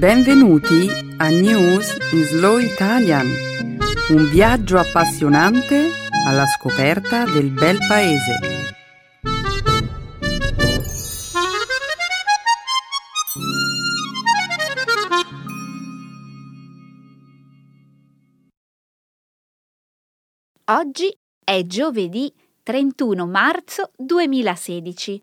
Benvenuti a News in Slow Italian, un viaggio appassionante alla scoperta del bel paese. Oggi è giovedì 31 marzo 2016.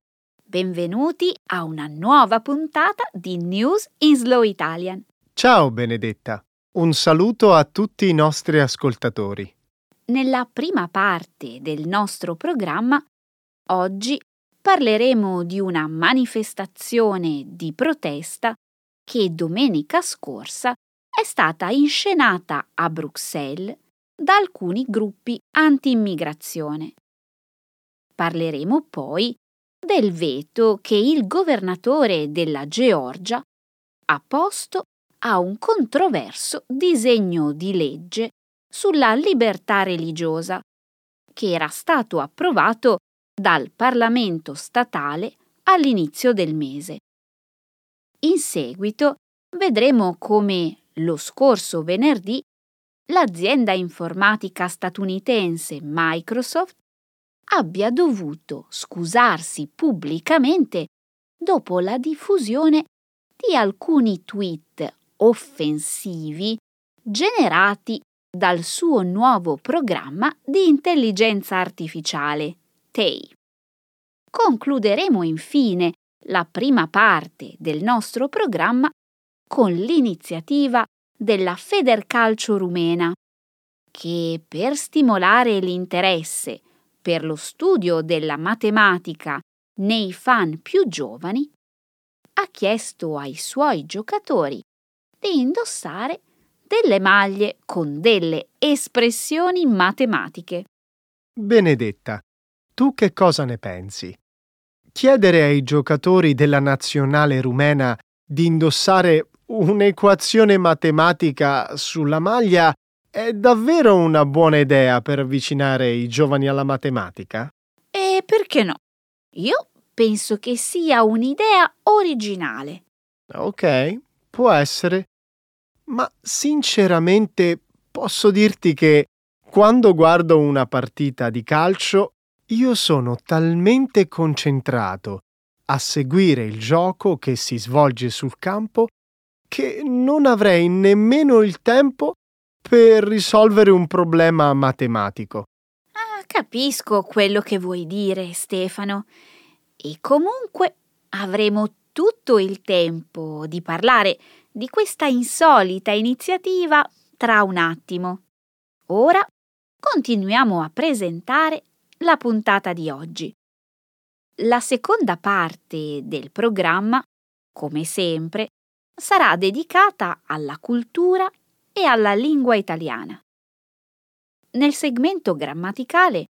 Benvenuti a una nuova puntata di News in Slow Italian. Ciao Benedetta, un saluto a tutti i nostri ascoltatori. Nella prima parte del nostro programma, oggi parleremo di una manifestazione di protesta che domenica scorsa è stata inscenata a Bruxelles da alcuni gruppi anti-immigrazione. Parleremo poi del veto che il governatore della Georgia ha posto a un controverso disegno di legge sulla libertà religiosa, che era stato approvato dal Parlamento statale all'inizio del mese. In seguito vedremo come lo scorso venerdì l'azienda informatica statunitense Microsoft abbia dovuto scusarsi pubblicamente dopo la diffusione di alcuni tweet offensivi generati dal suo nuovo programma di intelligenza artificiale, TEI. Concluderemo infine la prima parte del nostro programma con l'iniziativa della Federcalcio rumena, che per stimolare l'interesse per lo studio della matematica nei fan più giovani, ha chiesto ai suoi giocatori di indossare delle maglie con delle espressioni matematiche. Benedetta, tu che cosa ne pensi? Chiedere ai giocatori della nazionale rumena di indossare un'equazione matematica sulla maglia è davvero una buona idea per avvicinare i giovani alla matematica? E perché no? Io penso che sia un'idea originale. Ok, può essere. Ma sinceramente posso dirti che quando guardo una partita di calcio io sono talmente concentrato a seguire il gioco che si svolge sul campo che non avrei nemmeno il tempo per risolvere un problema matematico. Ah, capisco quello che vuoi dire, Stefano. E comunque avremo tutto il tempo di parlare di questa insolita iniziativa tra un attimo. Ora continuiamo a presentare la puntata di oggi. La seconda parte del programma, come sempre, sarà dedicata alla cultura e alla lingua italiana. Nel segmento grammaticale,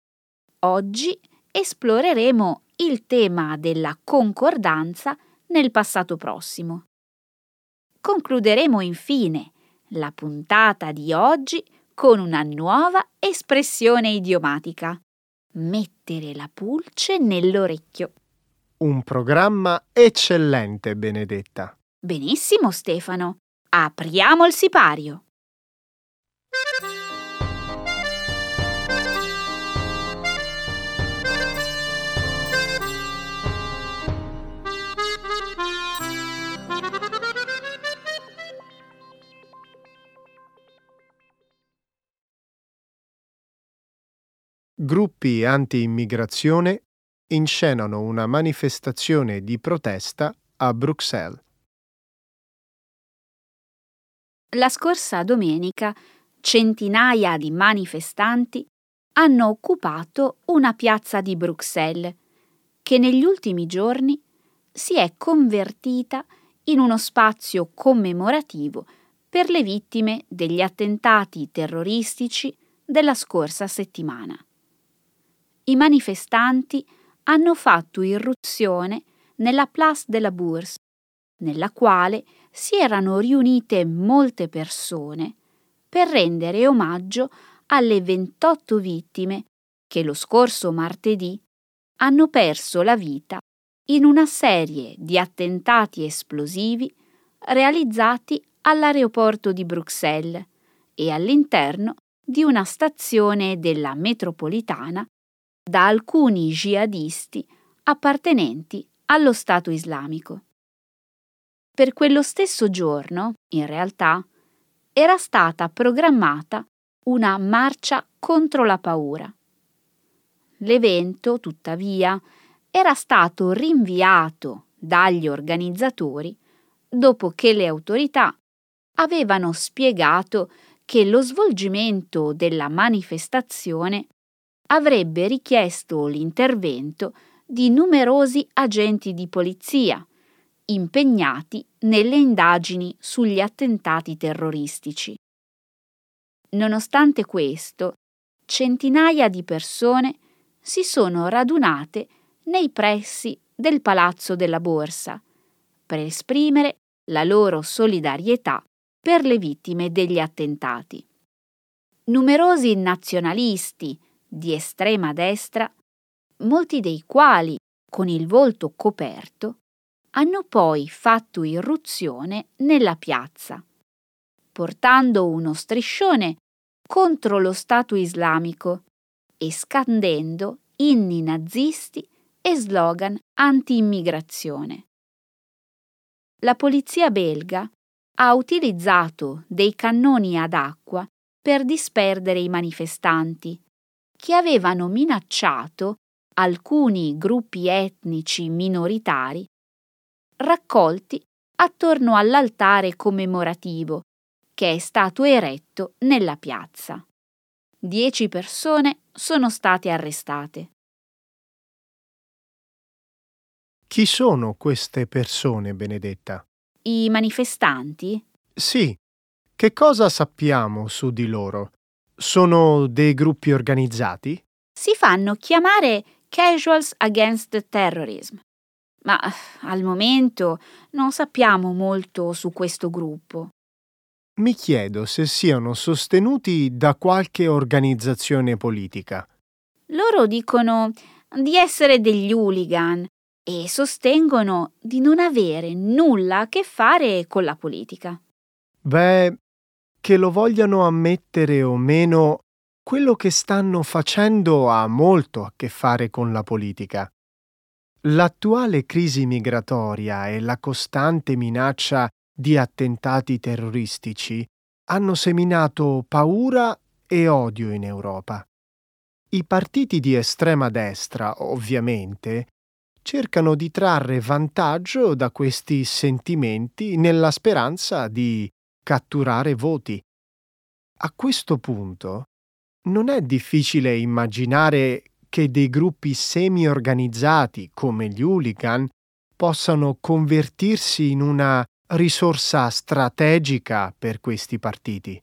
oggi esploreremo il tema della concordanza nel passato prossimo. Concluderemo infine la puntata di oggi con una nuova espressione idiomatica. Mettere la pulce nell'orecchio. Un programma eccellente, Benedetta. Benissimo, Stefano. Apriamo il sipario. Gruppi anti-immigrazione inscenano una manifestazione di protesta a Bruxelles. La scorsa domenica centinaia di manifestanti hanno occupato una piazza di Bruxelles che negli ultimi giorni si è convertita in uno spazio commemorativo per le vittime degli attentati terroristici della scorsa settimana. I manifestanti hanno fatto irruzione nella Place de la Bourse, nella quale si erano riunite molte persone per rendere omaggio alle 28 vittime che lo scorso martedì hanno perso la vita in una serie di attentati esplosivi realizzati all'aeroporto di Bruxelles e all'interno di una stazione della metropolitana da alcuni jihadisti appartenenti allo Stato islamico. Per quello stesso giorno, in realtà, era stata programmata una marcia contro la paura. L'evento, tuttavia, era stato rinviato dagli organizzatori dopo che le autorità avevano spiegato che lo svolgimento della manifestazione avrebbe richiesto l'intervento di numerosi agenti di polizia impegnati nelle indagini sugli attentati terroristici. Nonostante questo, centinaia di persone si sono radunate nei pressi del Palazzo della Borsa per esprimere la loro solidarietà per le vittime degli attentati. Numerosi nazionalisti di estrema destra, molti dei quali con il volto coperto, hanno poi fatto irruzione nella piazza, portando uno striscione contro lo Stato islamico e scandendo inni nazisti e slogan anti-immigrazione. La polizia belga ha utilizzato dei cannoni ad acqua per disperdere i manifestanti, che avevano minacciato alcuni gruppi etnici minoritari raccolti attorno all'altare commemorativo che è stato eretto nella piazza. Dieci persone sono state arrestate. Chi sono queste persone, Benedetta? I manifestanti? Sì. Che cosa sappiamo su di loro? Sono dei gruppi organizzati? Si fanno chiamare Casuals Against Terrorism ma al momento non sappiamo molto su questo gruppo. Mi chiedo se siano sostenuti da qualche organizzazione politica. Loro dicono di essere degli hooligan e sostengono di non avere nulla a che fare con la politica. Beh, che lo vogliano ammettere o meno, quello che stanno facendo ha molto a che fare con la politica. L'attuale crisi migratoria e la costante minaccia di attentati terroristici hanno seminato paura e odio in Europa. I partiti di estrema destra, ovviamente, cercano di trarre vantaggio da questi sentimenti nella speranza di catturare voti. A questo punto non è difficile immaginare che dei gruppi semi-organizzati come gli hooligan possano convertirsi in una risorsa strategica per questi partiti.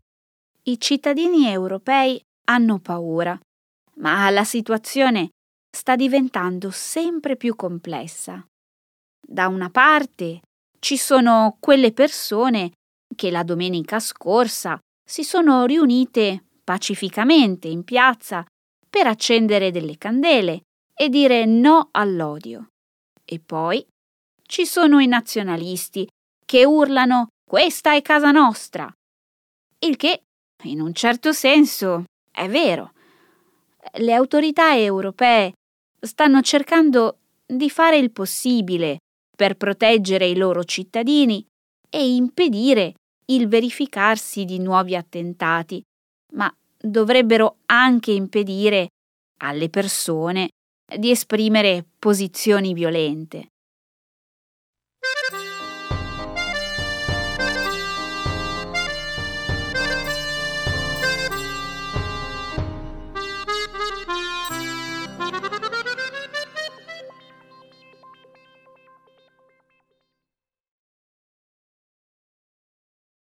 I cittadini europei hanno paura, ma la situazione sta diventando sempre più complessa. Da una parte ci sono quelle persone che la domenica scorsa si sono riunite pacificamente in piazza per accendere delle candele e dire no all'odio. E poi ci sono i nazionalisti che urlano questa è casa nostra. Il che, in un certo senso, è vero. Le autorità europee stanno cercando di fare il possibile per proteggere i loro cittadini e impedire il verificarsi di nuovi attentati, ma dovrebbero anche impedire alle persone di esprimere posizioni violente.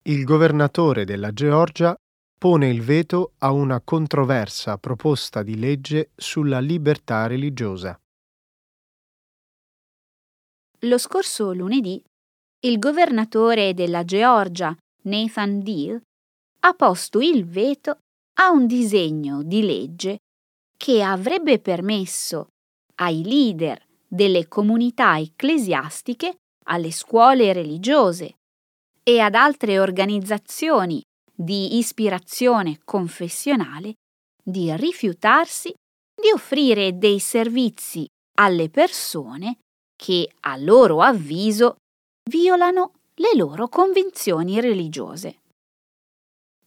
Il governatore della Georgia pone il veto a una controversa proposta di legge sulla libertà religiosa. Lo scorso lunedì, il governatore della Georgia, Nathan Deal, ha posto il veto a un disegno di legge che avrebbe permesso ai leader delle comunità ecclesiastiche, alle scuole religiose e ad altre organizzazioni di ispirazione confessionale di rifiutarsi di offrire dei servizi alle persone che, a loro avviso, violano le loro convinzioni religiose.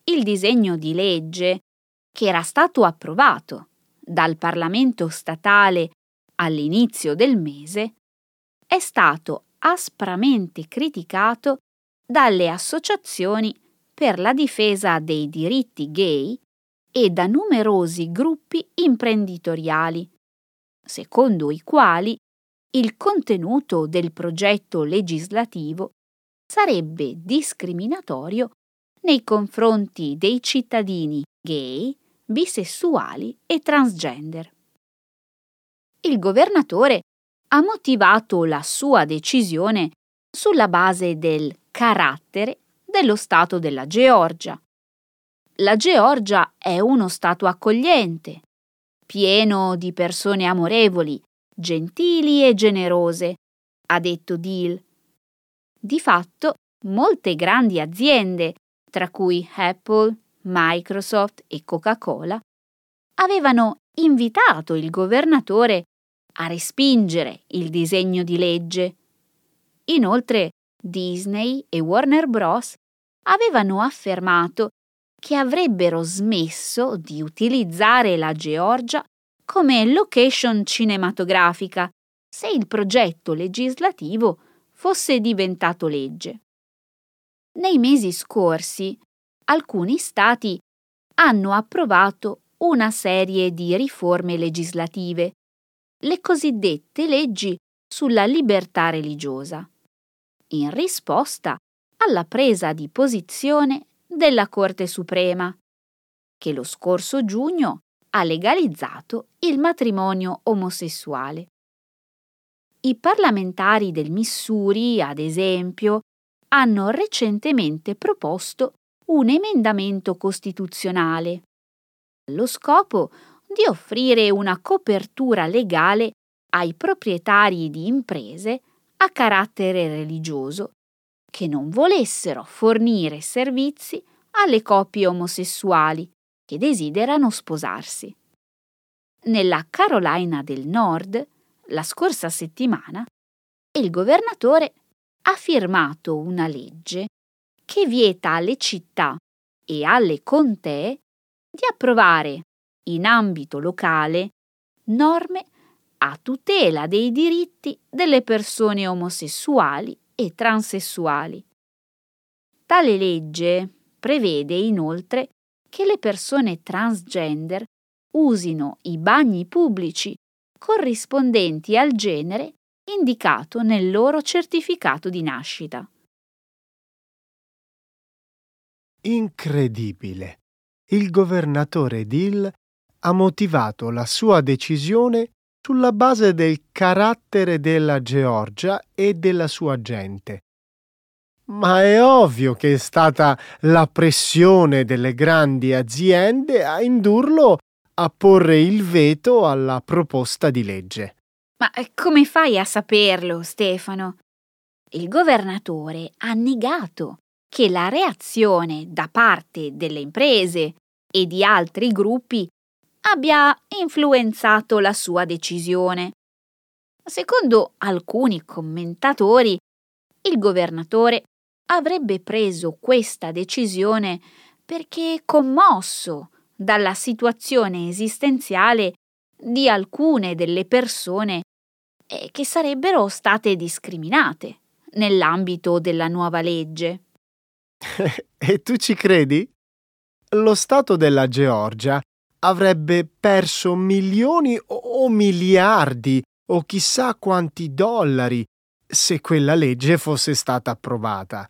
Il disegno di legge, che era stato approvato dal Parlamento statale all'inizio del mese, è stato aspramente criticato dalle associazioni per la difesa dei diritti gay e da numerosi gruppi imprenditoriali, secondo i quali il contenuto del progetto legislativo sarebbe discriminatorio nei confronti dei cittadini gay, bisessuali e transgender. Il governatore ha motivato la sua decisione sulla base del carattere dello Stato della Georgia. La Georgia è uno Stato accogliente, pieno di persone amorevoli, gentili e generose, ha detto Deal. Di fatto, molte grandi aziende, tra cui Apple, Microsoft e Coca-Cola, avevano invitato il governatore a respingere il disegno di legge. Inoltre, Disney e Warner Bros. Avevano affermato che avrebbero smesso di utilizzare la Georgia come location cinematografica se il progetto legislativo fosse diventato legge. Nei mesi scorsi alcuni stati hanno approvato una serie di riforme legislative, le cosiddette leggi sulla libertà religiosa in risposta alla presa di posizione della Corte Suprema, che lo scorso giugno ha legalizzato il matrimonio omosessuale. I parlamentari del Missouri, ad esempio, hanno recentemente proposto un emendamento costituzionale, allo scopo di offrire una copertura legale ai proprietari di imprese a carattere religioso che non volessero fornire servizi alle coppie omosessuali che desiderano sposarsi. Nella Carolina del Nord, la scorsa settimana, il governatore ha firmato una legge che vieta alle città e alle contee di approvare in ambito locale norme a tutela dei diritti delle persone omosessuali e transessuali. Tale legge prevede inoltre che le persone transgender usino i bagni pubblici corrispondenti al genere indicato nel loro certificato di nascita. Incredibile. Il governatore Dill ha motivato la sua decisione sulla base del carattere della Georgia e della sua gente. Ma è ovvio che è stata la pressione delle grandi aziende a indurlo a porre il veto alla proposta di legge. Ma eh, come fai a saperlo, Stefano? Il governatore ha negato che la reazione da parte delle imprese e di altri gruppi abbia influenzato la sua decisione. Secondo alcuni commentatori, il governatore avrebbe preso questa decisione perché commosso dalla situazione esistenziale di alcune delle persone che sarebbero state discriminate nell'ambito della nuova legge. e tu ci credi? Lo Stato della Georgia avrebbe perso milioni o miliardi o chissà quanti dollari se quella legge fosse stata approvata.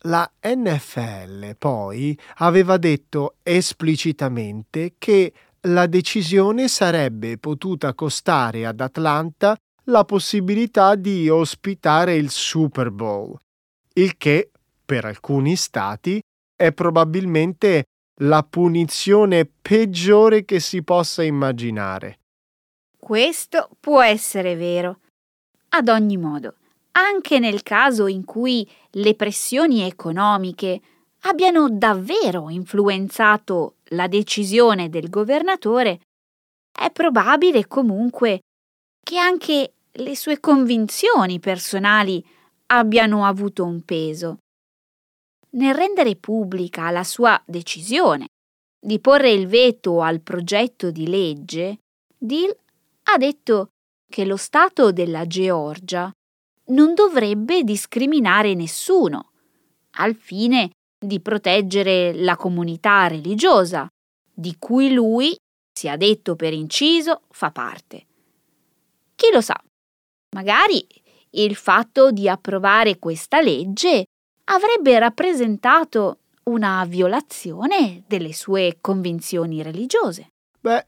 La NFL poi aveva detto esplicitamente che la decisione sarebbe potuta costare ad Atlanta la possibilità di ospitare il Super Bowl, il che per alcuni stati è probabilmente la punizione peggiore che si possa immaginare. Questo può essere vero. Ad ogni modo, anche nel caso in cui le pressioni economiche abbiano davvero influenzato la decisione del governatore, è probabile comunque che anche le sue convinzioni personali abbiano avuto un peso. Nel rendere pubblica la sua decisione di porre il veto al progetto di legge, Dill ha detto che lo Stato della Georgia non dovrebbe discriminare nessuno, al fine di proteggere la comunità religiosa, di cui lui, sia detto per inciso, fa parte. Chi lo sa, magari il fatto di approvare questa legge avrebbe rappresentato una violazione delle sue convinzioni religiose. Beh,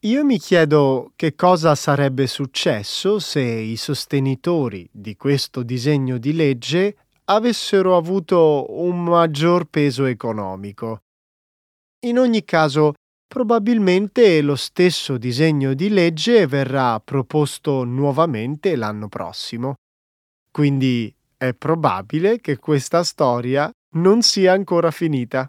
io mi chiedo che cosa sarebbe successo se i sostenitori di questo disegno di legge avessero avuto un maggior peso economico. In ogni caso, probabilmente lo stesso disegno di legge verrà proposto nuovamente l'anno prossimo. Quindi è probabile che questa storia non sia ancora finita.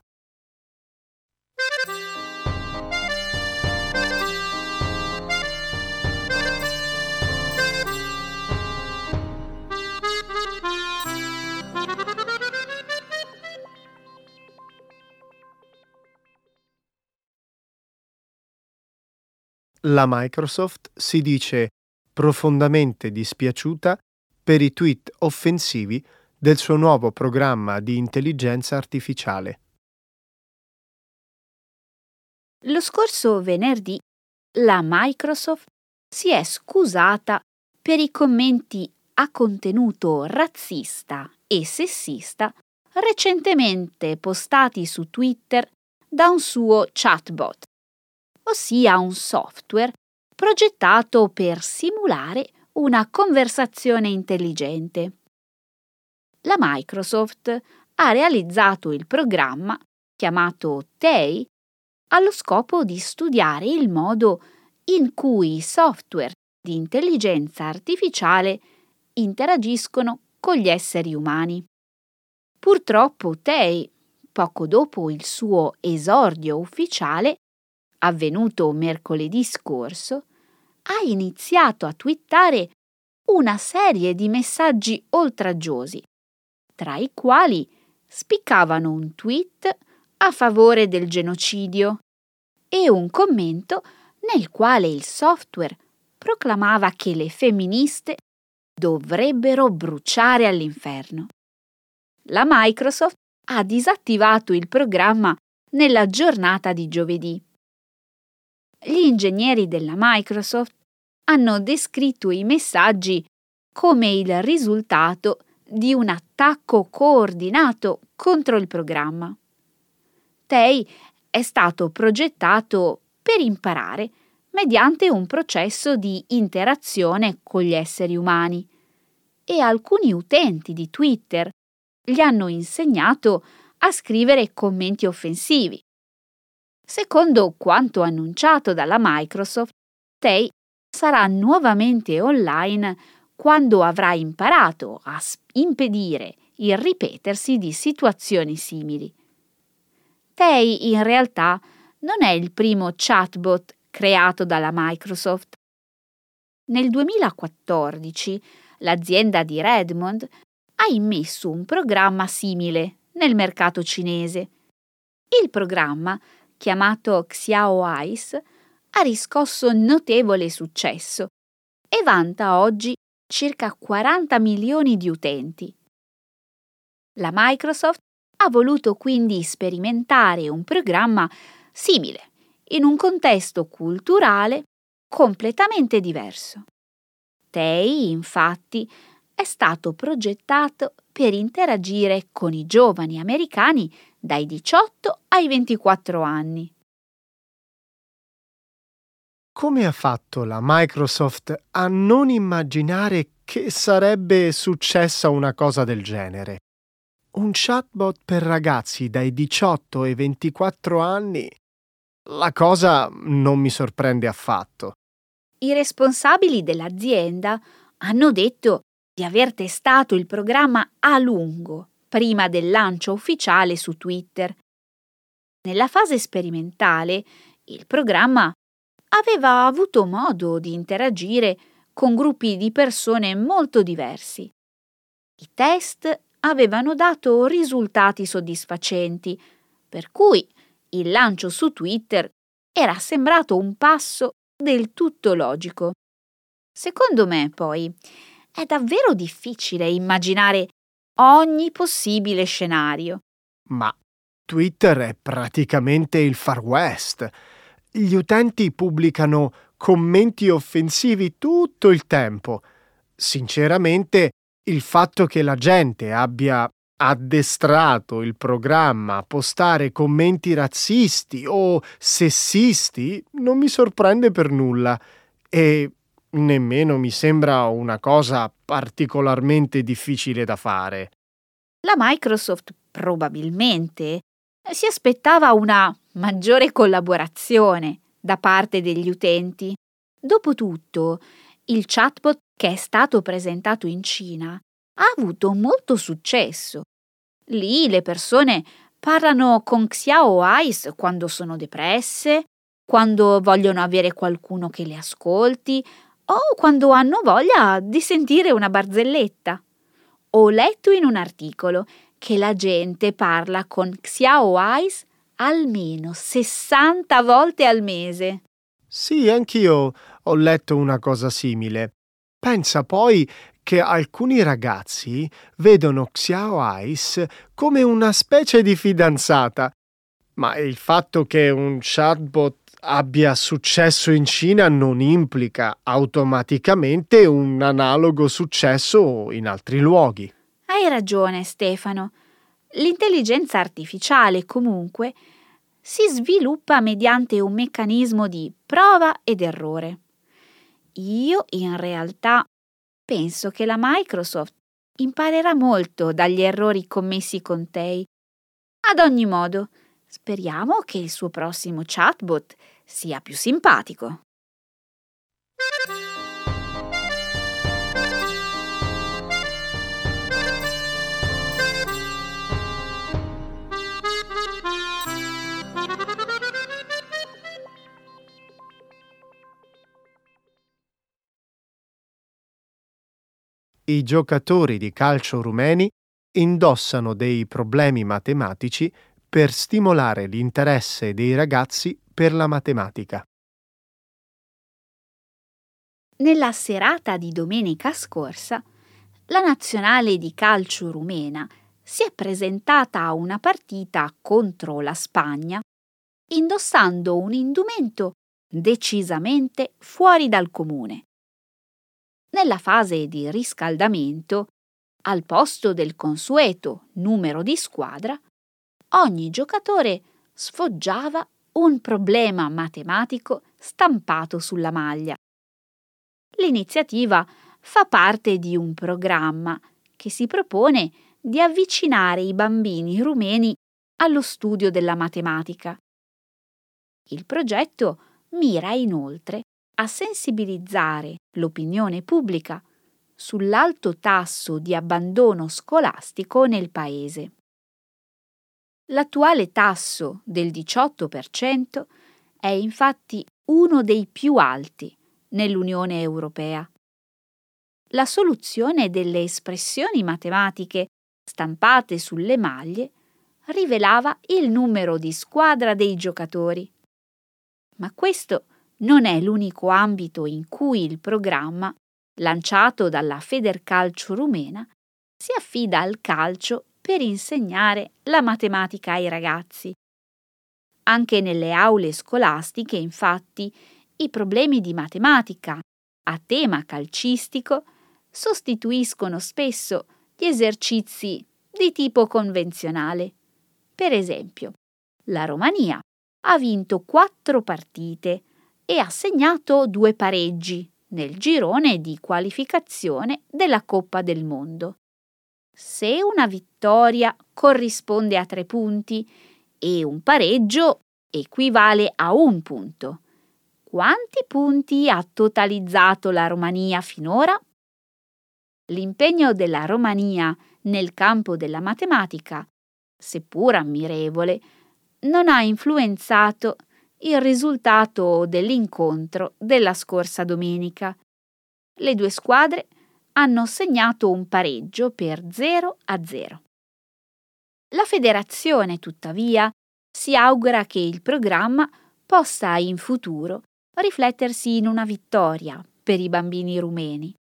la Microsoft si dice profondamente dispiaciuta per i tweet offensivi del suo nuovo programma di intelligenza artificiale. Lo scorso venerdì la Microsoft si è scusata per i commenti a contenuto razzista e sessista recentemente postati su Twitter da un suo chatbot ossia un software progettato per simulare una conversazione intelligente. La Microsoft ha realizzato il programma, chiamato TEI, allo scopo di studiare il modo in cui i software di intelligenza artificiale interagiscono con gli esseri umani. Purtroppo TEI, poco dopo il suo esordio ufficiale, avvenuto mercoledì scorso, ha iniziato a twittare una serie di messaggi oltraggiosi, tra i quali spiccavano un tweet a favore del genocidio e un commento nel quale il software proclamava che le femministe dovrebbero bruciare all'inferno. La Microsoft ha disattivato il programma nella giornata di giovedì gli ingegneri della Microsoft hanno descritto i messaggi come il risultato di un attacco coordinato contro il programma. TEI è stato progettato per imparare mediante un processo di interazione con gli esseri umani e alcuni utenti di Twitter gli hanno insegnato a scrivere commenti offensivi. Secondo quanto annunciato dalla Microsoft, Tay sarà nuovamente online quando avrà imparato a impedire il ripetersi di situazioni simili. Tay in realtà non è il primo chatbot creato dalla Microsoft. Nel 2014 l'azienda di Redmond ha immesso un programma simile nel mercato cinese. Il programma chiamato Xiao Ice, ha riscosso notevole successo e vanta oggi circa 40 milioni di utenti. La Microsoft ha voluto quindi sperimentare un programma simile in un contesto culturale completamente diverso. TEI, infatti, è stato progettato per interagire con i giovani americani dai 18 ai 24 anni. Come ha fatto la Microsoft a non immaginare che sarebbe successa una cosa del genere? Un chatbot per ragazzi dai 18 ai 24 anni? La cosa non mi sorprende affatto. I responsabili dell'azienda hanno detto di aver testato il programma a lungo prima del lancio ufficiale su Twitter. Nella fase sperimentale, il programma aveva avuto modo di interagire con gruppi di persone molto diversi. I test avevano dato risultati soddisfacenti, per cui il lancio su Twitter era sembrato un passo del tutto logico. Secondo me, poi, è davvero difficile immaginare ogni possibile scenario. Ma Twitter è praticamente il Far West. Gli utenti pubblicano commenti offensivi tutto il tempo. Sinceramente, il fatto che la gente abbia addestrato il programma a postare commenti razzisti o sessisti non mi sorprende per nulla e nemmeno mi sembra una cosa particolarmente difficile da fare. La Microsoft probabilmente si aspettava una maggiore collaborazione da parte degli utenti. Dopotutto, il chatbot che è stato presentato in Cina ha avuto molto successo. Lì le persone parlano con Xiao Ice quando sono depresse, quando vogliono avere qualcuno che le ascolti o quando hanno voglia di sentire una barzelletta. Ho letto in un articolo che la gente parla con Xiao Eyes almeno 60 volte al mese. Sì, anch'io ho letto una cosa simile. Pensa poi che alcuni ragazzi vedono Xiao Eyes come una specie di fidanzata. Ma il fatto che un chatbot abbia successo in Cina non implica automaticamente un analogo successo in altri luoghi. Hai ragione, Stefano. L'intelligenza artificiale, comunque, si sviluppa mediante un meccanismo di prova ed errore. Io, in realtà, penso che la Microsoft imparerà molto dagli errori commessi con Tei. Ad ogni modo, speriamo che il suo prossimo chatbot sia più simpatico. I giocatori di calcio rumeni indossano dei problemi matematici per stimolare l'interesse dei ragazzi per la matematica. Nella serata di domenica scorsa, la nazionale di calcio rumena si è presentata a una partita contro la Spagna indossando un indumento decisamente fuori dal comune. Nella fase di riscaldamento, al posto del consueto numero di squadra, ogni giocatore sfoggiava un problema matematico stampato sulla maglia. L'iniziativa fa parte di un programma che si propone di avvicinare i bambini rumeni allo studio della matematica. Il progetto mira inoltre a sensibilizzare l'opinione pubblica sull'alto tasso di abbandono scolastico nel paese. L'attuale tasso del 18% è infatti uno dei più alti nell'Unione Europea. La soluzione delle espressioni matematiche stampate sulle maglie rivelava il numero di squadra dei giocatori. Ma questo non è l'unico ambito in cui il programma, lanciato dalla Federcalcio rumena, si affida al calcio per insegnare la matematica ai ragazzi. Anche nelle aule scolastiche, infatti, i problemi di matematica a tema calcistico sostituiscono spesso gli esercizi di tipo convenzionale. Per esempio, la Romania ha vinto quattro partite e ha segnato due pareggi nel girone di qualificazione della Coppa del Mondo. Se una vittoria corrisponde a tre punti e un pareggio equivale a un punto, quanti punti ha totalizzato la Romania finora? l'impegno della Romania nel campo della matematica, seppur ammirevole, non ha influenzato il risultato dell'incontro della scorsa domenica. Le due squadre hanno segnato un pareggio per 0 a 0. La federazione, tuttavia, si augura che il programma possa in futuro riflettersi in una vittoria per i bambini rumeni.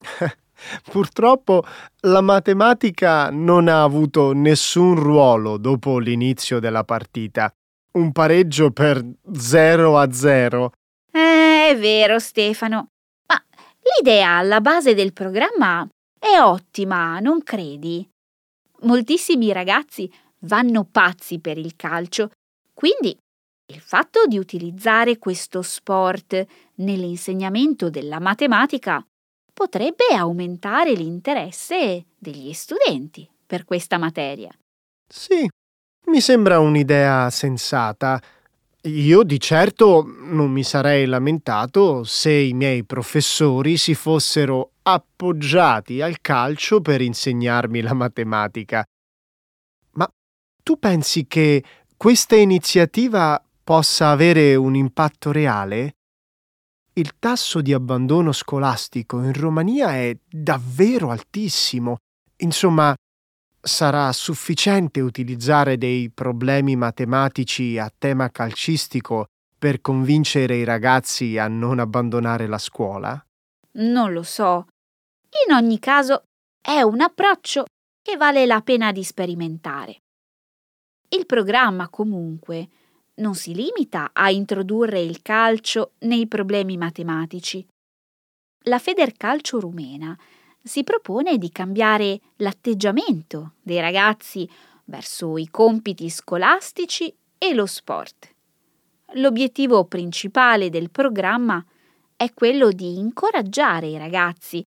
Purtroppo la matematica non ha avuto nessun ruolo dopo l'inizio della partita. Un pareggio per 0 a 0. Eh, è vero, Stefano. Ma l'idea alla base del programma è ottima, non credi? Moltissimi ragazzi vanno pazzi per il calcio, quindi il fatto di utilizzare questo sport nell'insegnamento della matematica potrebbe aumentare l'interesse degli studenti per questa materia. Sì, mi sembra un'idea sensata. Io di certo non mi sarei lamentato se i miei professori si fossero appoggiati al calcio per insegnarmi la matematica. Ma tu pensi che questa iniziativa possa avere un impatto reale? Il tasso di abbandono scolastico in Romania è davvero altissimo. Insomma, sarà sufficiente utilizzare dei problemi matematici a tema calcistico per convincere i ragazzi a non abbandonare la scuola? Non lo so. In ogni caso, è un approccio che vale la pena di sperimentare. Il programma, comunque, non si limita a introdurre il calcio nei problemi matematici. La Federcalcio rumena si propone di cambiare l'atteggiamento dei ragazzi verso i compiti scolastici e lo sport. L'obiettivo principale del programma è quello di incoraggiare i ragazzi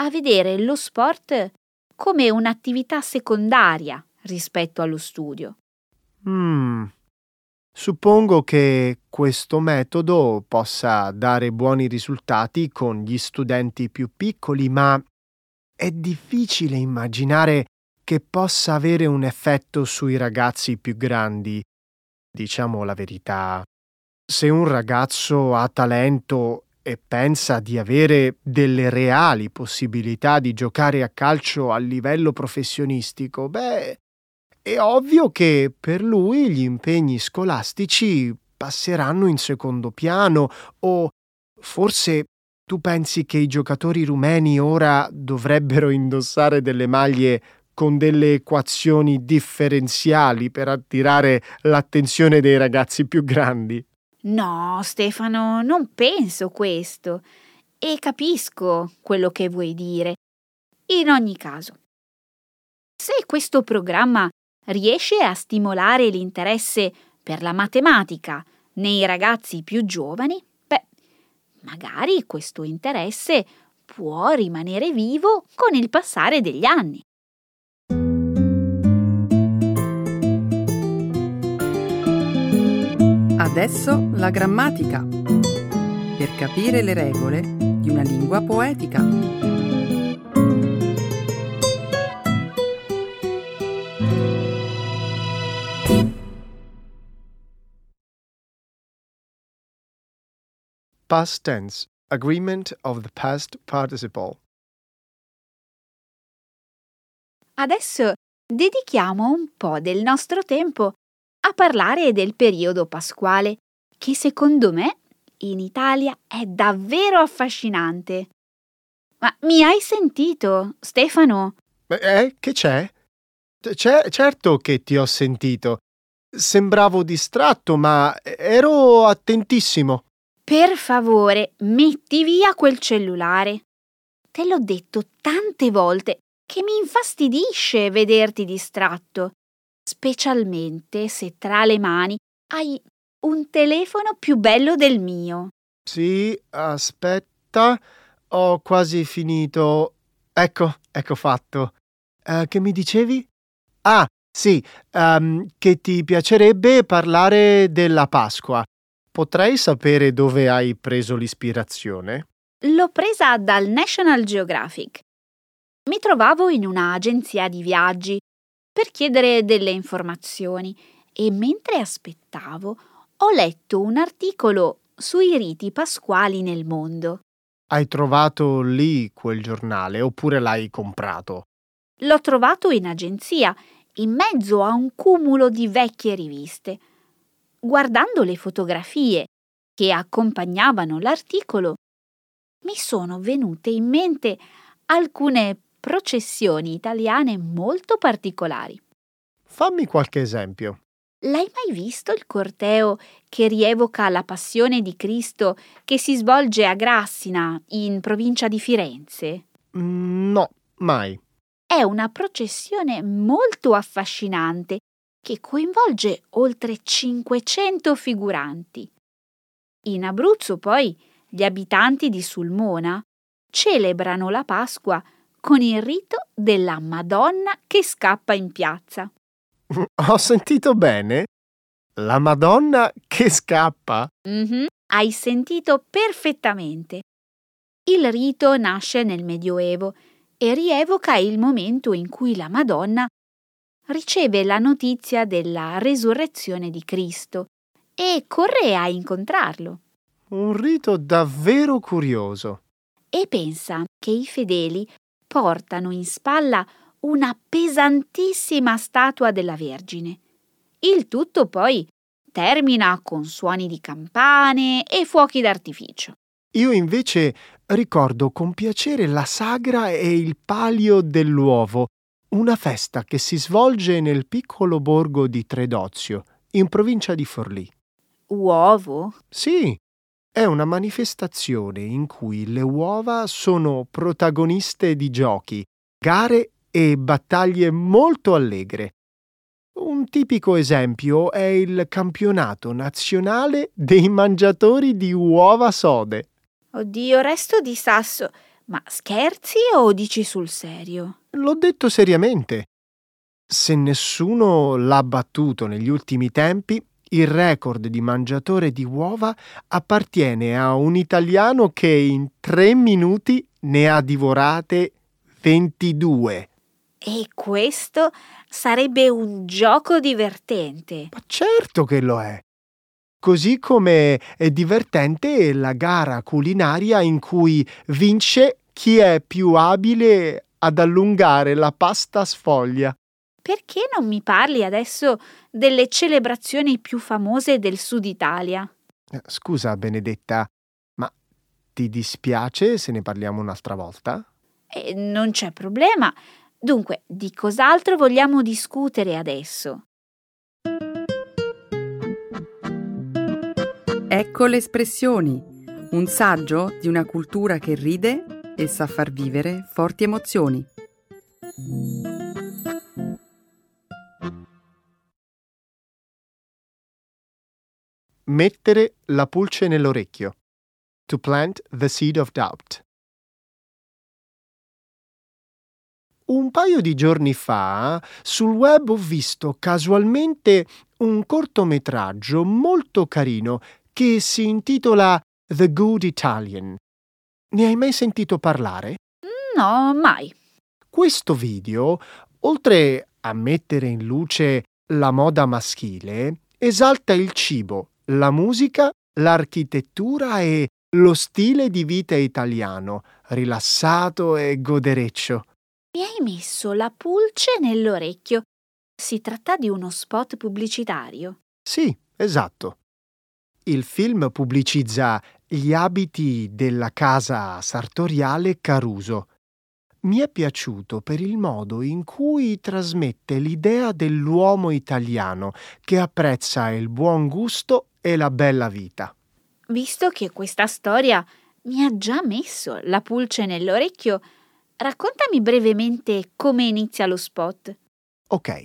a vedere lo sport come un'attività secondaria rispetto allo studio. Mm. Suppongo che questo metodo possa dare buoni risultati con gli studenti più piccoli, ma è difficile immaginare che possa avere un effetto sui ragazzi più grandi. Diciamo la verità. Se un ragazzo ha talento e pensa di avere delle reali possibilità di giocare a calcio a livello professionistico, beh, è ovvio che per lui gli impegni scolastici passeranno in secondo piano o forse tu pensi che i giocatori rumeni ora dovrebbero indossare delle maglie con delle equazioni differenziali per attirare l'attenzione dei ragazzi più grandi? No, Stefano, non penso questo. E capisco quello che vuoi dire. In ogni caso, se questo programma riesce a stimolare l'interesse per la matematica nei ragazzi più giovani, beh, magari questo interesse può rimanere vivo con il passare degli anni. Adesso la grammatica. Per capire le regole di una lingua poetica. Past tense. Agreement of the past participle. Adesso dedichiamo un po' del nostro tempo a parlare del periodo pasquale, che secondo me in Italia è davvero affascinante. Ma mi hai sentito, Stefano? Eh, che c'è? c'è? Certo che ti ho sentito. Sembravo distratto, ma ero attentissimo. Per favore, metti via quel cellulare. Te l'ho detto tante volte che mi infastidisce vederti distratto, specialmente se tra le mani hai un telefono più bello del mio. Sì, aspetta, ho quasi finito. Ecco, ecco fatto. Uh, che mi dicevi? Ah, sì, um, che ti piacerebbe parlare della Pasqua. Potrei sapere dove hai preso l'ispirazione? L'ho presa dal National Geographic. Mi trovavo in un'agenzia di viaggi per chiedere delle informazioni e mentre aspettavo ho letto un articolo sui riti pasquali nel mondo. Hai trovato lì quel giornale oppure l'hai comprato? L'ho trovato in agenzia, in mezzo a un cumulo di vecchie riviste. Guardando le fotografie che accompagnavano l'articolo, mi sono venute in mente alcune processioni italiane molto particolari. Fammi qualche esempio. L'hai mai visto il corteo che rievoca la passione di Cristo che si svolge a Grassina, in provincia di Firenze? Mm, no, mai. È una processione molto affascinante che coinvolge oltre 500 figuranti. In Abruzzo, poi, gli abitanti di Sulmona celebrano la Pasqua con il rito della Madonna che scappa in piazza. Ho sentito bene? La Madonna che scappa? Mhm, Hai sentito perfettamente. Il rito nasce nel Medioevo e rievoca il momento in cui la Madonna riceve la notizia della resurrezione di Cristo e corre a incontrarlo. Un rito davvero curioso. E pensa che i fedeli portano in spalla una pesantissima statua della Vergine. Il tutto poi termina con suoni di campane e fuochi d'artificio. Io invece ricordo con piacere la sagra e il palio dell'uovo, una festa che si svolge nel piccolo borgo di Tredozio, in provincia di Forlì. Uovo? Sì, è una manifestazione in cui le uova sono protagoniste di giochi, gare e battaglie molto allegre. Un tipico esempio è il campionato nazionale dei mangiatori di uova sode. Oddio, resto di sasso. Ma scherzi o dici sul serio? L'ho detto seriamente. Se nessuno l'ha battuto negli ultimi tempi, il record di mangiatore di uova appartiene a un italiano che in tre minuti ne ha divorate 22. E questo sarebbe un gioco divertente. Ma certo che lo è. Così come è divertente la gara culinaria in cui vince chi è più abile ad allungare la pasta sfoglia. Perché non mi parli adesso delle celebrazioni più famose del Sud Italia? Eh, Scusa, Benedetta, ma ti dispiace se ne parliamo un'altra volta? E non c'è problema. Dunque, di cos'altro vogliamo discutere adesso? Ecco le espressioni, un saggio di una cultura che ride e sa far vivere forti emozioni. Mettere la pulce nell'orecchio. To plant the seed of doubt. Un paio di giorni fa sul web ho visto casualmente un cortometraggio molto carino che si intitola The Good Italian. Ne hai mai sentito parlare? No, mai. Questo video, oltre a mettere in luce la moda maschile, esalta il cibo, la musica, l'architettura e lo stile di vita italiano, rilassato e godereccio. Mi hai messo la pulce nell'orecchio. Si tratta di uno spot pubblicitario. Sì, esatto. Il film pubblicizza gli abiti della casa sartoriale Caruso. Mi è piaciuto per il modo in cui trasmette l'idea dell'uomo italiano che apprezza il buon gusto e la bella vita. Visto che questa storia mi ha già messo la pulce nell'orecchio, raccontami brevemente come inizia lo spot. Ok.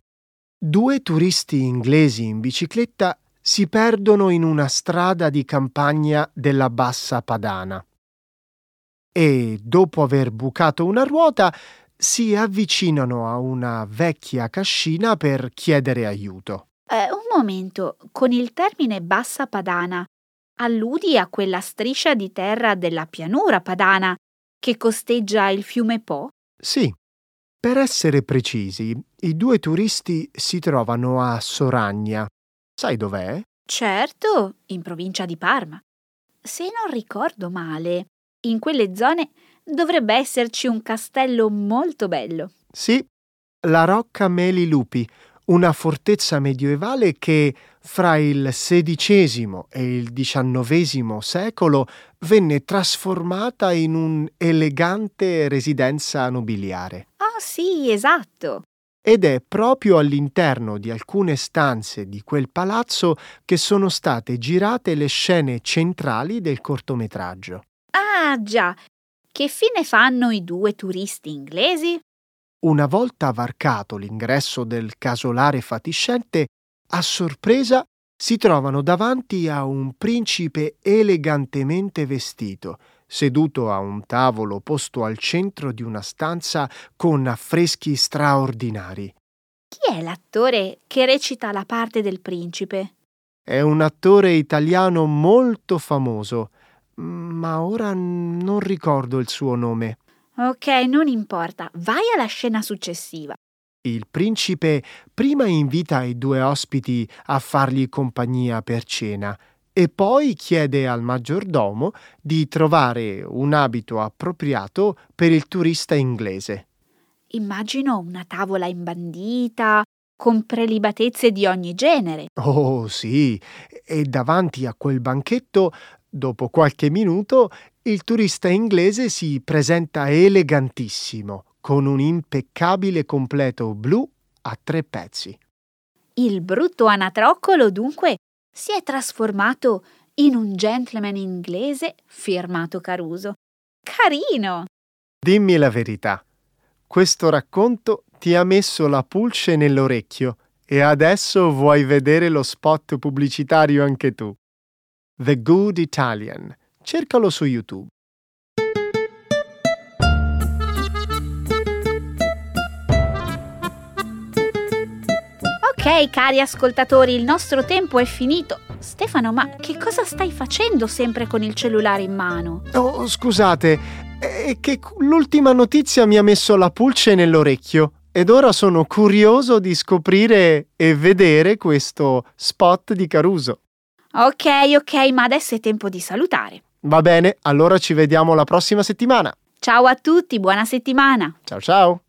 Due turisti inglesi in bicicletta si perdono in una strada di campagna della Bassa Padana e, dopo aver bucato una ruota, si avvicinano a una vecchia cascina per chiedere aiuto. Eh, un momento, con il termine bassa padana Alludi a quella striscia di terra della pianura padana che costeggia il fiume Po? Sì. Per essere precisi, i due turisti si trovano a Soragna. Sai dov'è? Certo, in provincia di Parma. Se non ricordo male, in quelle zone dovrebbe esserci un castello molto bello. Sì, la Rocca Meli Lupi, una fortezza medievale che fra il XVI e il XIX secolo venne trasformata in un'elegante residenza nobiliare. Ah sì, esatto. Ed è proprio all'interno di alcune stanze di quel palazzo che sono state girate le scene centrali del cortometraggio. Ah già, che fine fanno i due turisti inglesi? Una volta varcato l'ingresso del casolare fatiscente, a sorpresa si trovano davanti a un principe elegantemente vestito, seduto a un tavolo posto al centro di una stanza con affreschi straordinari. Chi è l'attore che recita la parte del principe? È un attore italiano molto famoso, ma ora non ricordo il suo nome. Ok, non importa, vai alla scena successiva. Il principe prima invita i due ospiti a fargli compagnia per cena e poi chiede al maggiordomo di trovare un abito appropriato per il turista inglese. Immagino una tavola imbandita, con prelibatezze di ogni genere. Oh sì, e davanti a quel banchetto, dopo qualche minuto, il turista inglese si presenta elegantissimo, con un impeccabile completo blu a tre pezzi. Il brutto anatroccolo, dunque, si è trasformato in un gentleman inglese firmato Caruso. Carino! Dimmi la verità. Questo racconto ti ha messo la pulce nell'orecchio e adesso vuoi vedere lo spot pubblicitario anche tu. The Good Italian cercalo su YouTube. Ok, cari ascoltatori, il nostro tempo è finito. Stefano, ma che cosa stai facendo sempre con il cellulare in mano? Oh, scusate, è che l'ultima notizia mi ha messo la pulce nell'orecchio ed ora sono curioso di scoprire e vedere questo spot di Caruso. Ok, ok, ma adesso è tempo di salutare. Va bene, allora ci vediamo la prossima settimana. Ciao a tutti, buona settimana. Ciao ciao.